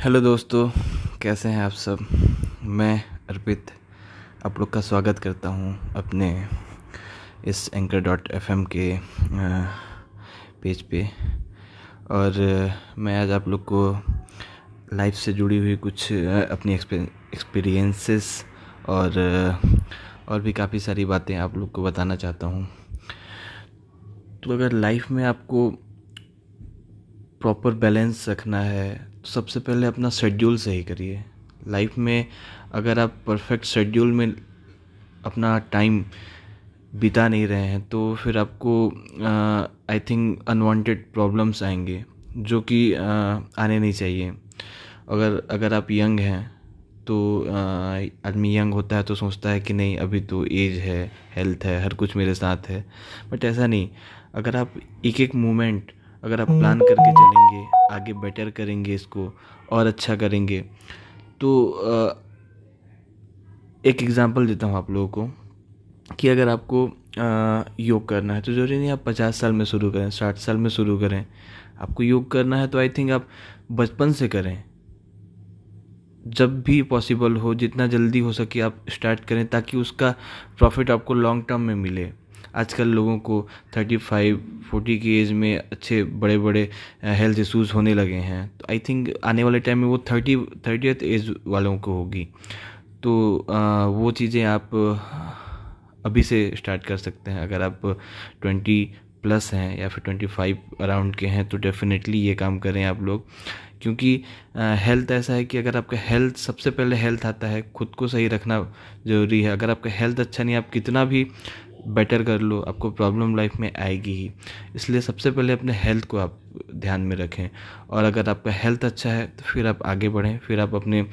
Hello दोस्तों, कैसे हैं आप सब? मैं अर्पित आप लोग का स्वागत करता हूँ अपने इस एंकर डॉट एफ़ के पेज पे। और मैं आज आप लोग को लाइफ से जुड़ी हुई कुछ अपनी एक्सपीरियंसेस और और भी काफ़ी सारी बातें आप लोग को बताना चाहता हूँ। तो अगर लाइफ में आपको प्रॉपर बैलेंस रखना है सबसे पहले अपना शेड्यूल सही करिए। लाइफ में अगर आप परफेक्ट शेड्यूल में अपना टाइम बिता नहीं रहे हैं तो फिर आपको आई थिंक अनवांटेड प्रॉब्लम्स आएँगे, जो कि आने नहीं चाहिए। अगर अगर आप यंग हैं तो आदमी यंग होता है तो सोचता है कि नहीं, अभी तो एज है हेल्थ है, हर कुछ मेरे साथ है। बट ऐसा नहीं। अगर आप एक एक मोमेंट अगर आप प्लान करके चलेंगे आगे बेटर करेंगे इसको और अच्छा करेंगे। तो एक एग्ज़ाम्पल देता हूँ आप लोगों को कि अगर आपको योग करना है तो ज़रूरी नहीं आप पचास साल में शुरू करें साठ साल में शुरू करें। आपको योग करना है तो आई थिंक आप बचपन से करें। जब भी पॉसिबल हो जितना जल्दी हो सके आप स्टार्ट करें ताकि उसका प्रॉफिट आपको लॉन्ग टर्म में मिले। आजकल लोगों को थर्टी फाइव फोर्टी की एज में अच्छे बड़े बड़े हेल्थ इशूज़ होने लगे हैं। तो आई थिंक आने वाले टाइम में वो थर्टी थर्टी एज वालों को होगी। तो आ, वो चीज़ें आप अभी से स्टार्ट कर सकते हैं। अगर आप ट्वेंटी प्लस हैं या फिर ट्वेंटी फाइव अराउंड के हैं तो डेफिनेटली ये काम करें आप लोग। क्योंकि हेल्थ ऐसा है कि अगर आपका हेल्थ सबसे पहले हेल्थ आता है खुद को सही रखना ज़रूरी है। अगर आपका हेल्थ अच्छा नहीं आप कितना भी बेटर कर लो, आपको प्रॉब्लम लाइफ में आएगी ही। इसलिए सबसे पहले अपने हेल्थ को आप ध्यान में रखें। और अगर आपका हेल्थ अच्छा है तो फिर आप आगे बढ़ें। फिर आप अपने,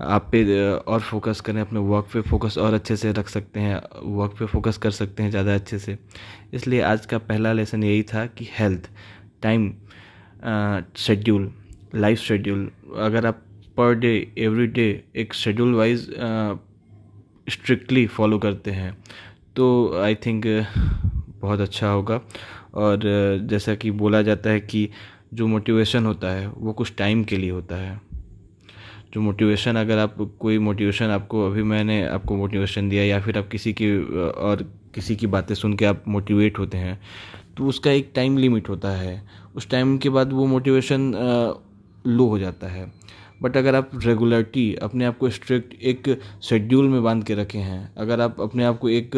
आप पे और फोकस करें, अपने वर्क पे फोकस और अच्छे से रख सकते हैं। वर्क पे फोकस कर सकते हैं ज़्यादा अच्छे से। इसलिए आज का पहला लेसन यही था कि health time schedule life schedule अगर आप पर डे एवरी डे एक शेड्यूल वाइज स्ट्रिक्टली फॉलो करते हैं तो आई थिंक बहुत अच्छा होगा। और जैसा कि बोला जाता है कि जो मोटिवेशन होता है, वो कुछ टाइम के लिए होता है। जो मोटिवेशन अगर आप, कोई मोटिवेशन आपको, अभी मैंने आपको मोटिवेशन दिया या फिर आप किसी की और किसी की बातें सुन के आप मोटिवेट होते हैं तो उसका एक टाइम लिमिट होता है। उस टाइम के बाद वो मोटिवेशन लो हो जाता है। बट अगर आप रेगुलरिटी अपने आप को स्ट्रिक्ट एक शेड्यूल में बाँध के रखे हैं, अगर आप अपने आप को एक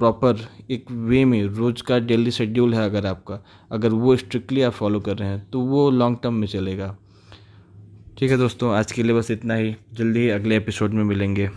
प्रॉपर एक वे में रोज़ का डेली शेड्यूल है अगर आपका, अगर वो स्ट्रिक्टली आप फॉलो कर रहे हैं तो वो लॉन्ग टर्म में चलेगा। ठीक है दोस्तों, आज के लिए बस इतना ही। जल्दी ही अगले एपिसोड में मिलेंगे।